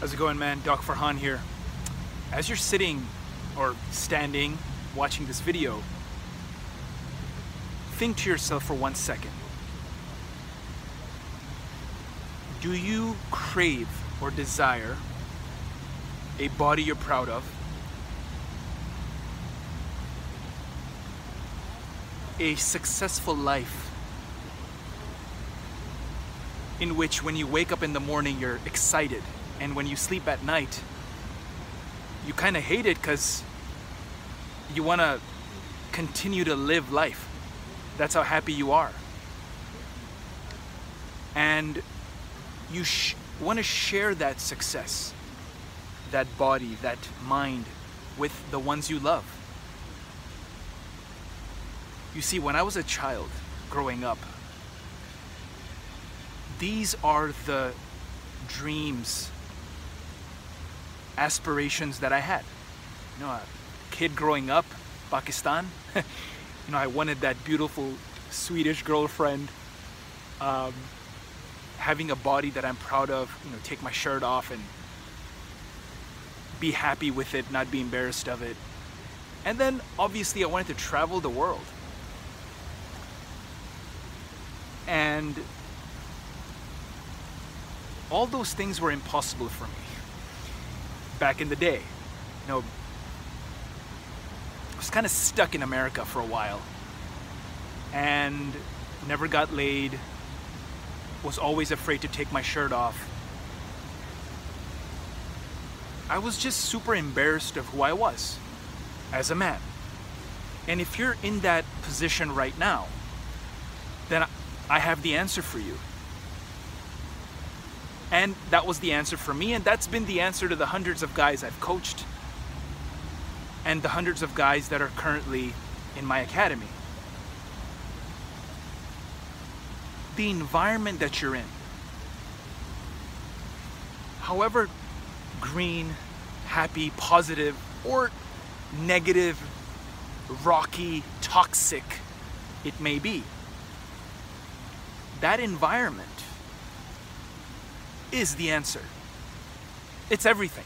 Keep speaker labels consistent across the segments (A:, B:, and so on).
A: How's it going, man? Doc Farhan here. As you're sitting or standing watching this video, think to yourself for one second. Do you crave or desire a body you're proud of? A successful life in which when you wake up in the morning you're excited and when you sleep at night you kind of hate it because you want to continue to live life. That's how happy you are. And you want to share that success that body that mind with the ones you love. You see when i was a child growing up these are the dreams, aspirations that I had. You know, a kid growing up, Pakistan, you know, I wanted that beautiful Swedish girlfriend, um, having a body that I'm proud of, you know, take my shirt off and be happy with it, not be embarrassed of it. And then obviously I wanted to travel the world. And all those things were impossible for me back in the day. You know, I was kind of stuck in America for a while and never got laid, was always afraid to take my shirt off. I was just super embarrassed of who I was as a man. And if you're in that position right now, then I have the answer for you. And that was the answer for me, and that's been the answer to the hundreds of guys I've coached and the hundreds of guys that are currently in my academy. The environment that you're in, however green, happy, positive, or negative, rocky, toxic it may be, that environment is the answer. It's everything.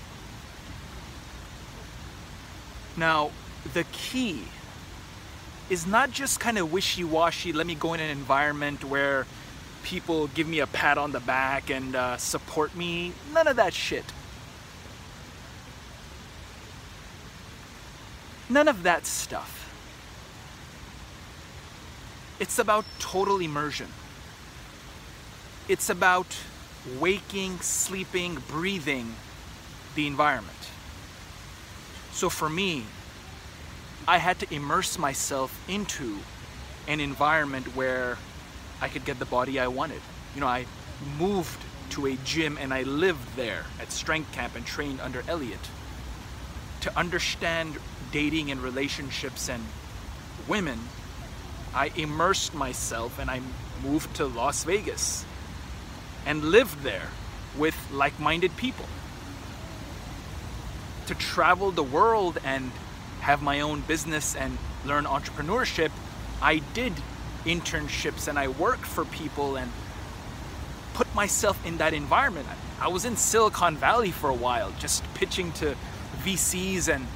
A: Now, the key is not just kind of wishy washy, let me go in an environment where people give me a pat on the back and uh, support me. None of that shit. None of that stuff. It's about total immersion. It's about waking, sleeping, breathing the environment. So for me, I had to immerse myself into an environment where I could get the body I wanted. You know, I moved to a gym and I lived there at strength camp and trained under Elliot to understand dating and relationships and women. I immersed myself and I moved to Las Vegas and lived there with like minded people. To travel the world and have my own business and learn entrepreneurship, I did internships and I worked for people and put myself in that environment. I was in Silicon Valley for a while, just pitching to VCs and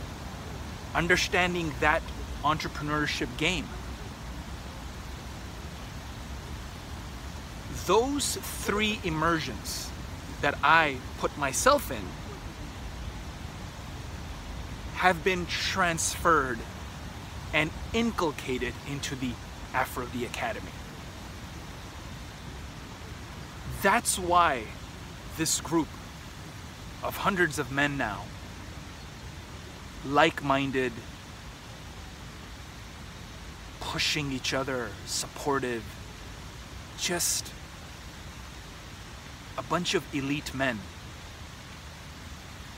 A: understanding that entrepreneurship game. Those three immersions that I put myself in have been transferred and inculcated into the Aphro-D Academy. That's why this group of hundreds of men now, like minded, pushing each other, supportive, just a bunch of elite men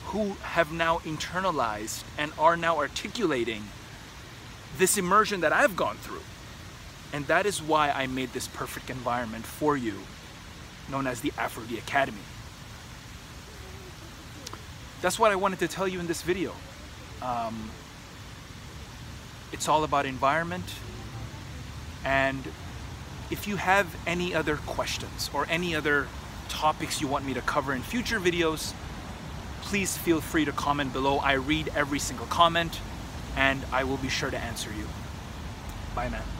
A: who have now internalized and are now articulating this immersion that I've gone through. And that is why I made this perfect environment for you, known as the Aphro-D Academy. That's what I wanted to tell you in this video. Um, it's all about environment. And if you have any other questions or any other topics you want me to cover in future videos, please feel free to comment below. I read every single comment and I will be sure to answer you. Bye, man.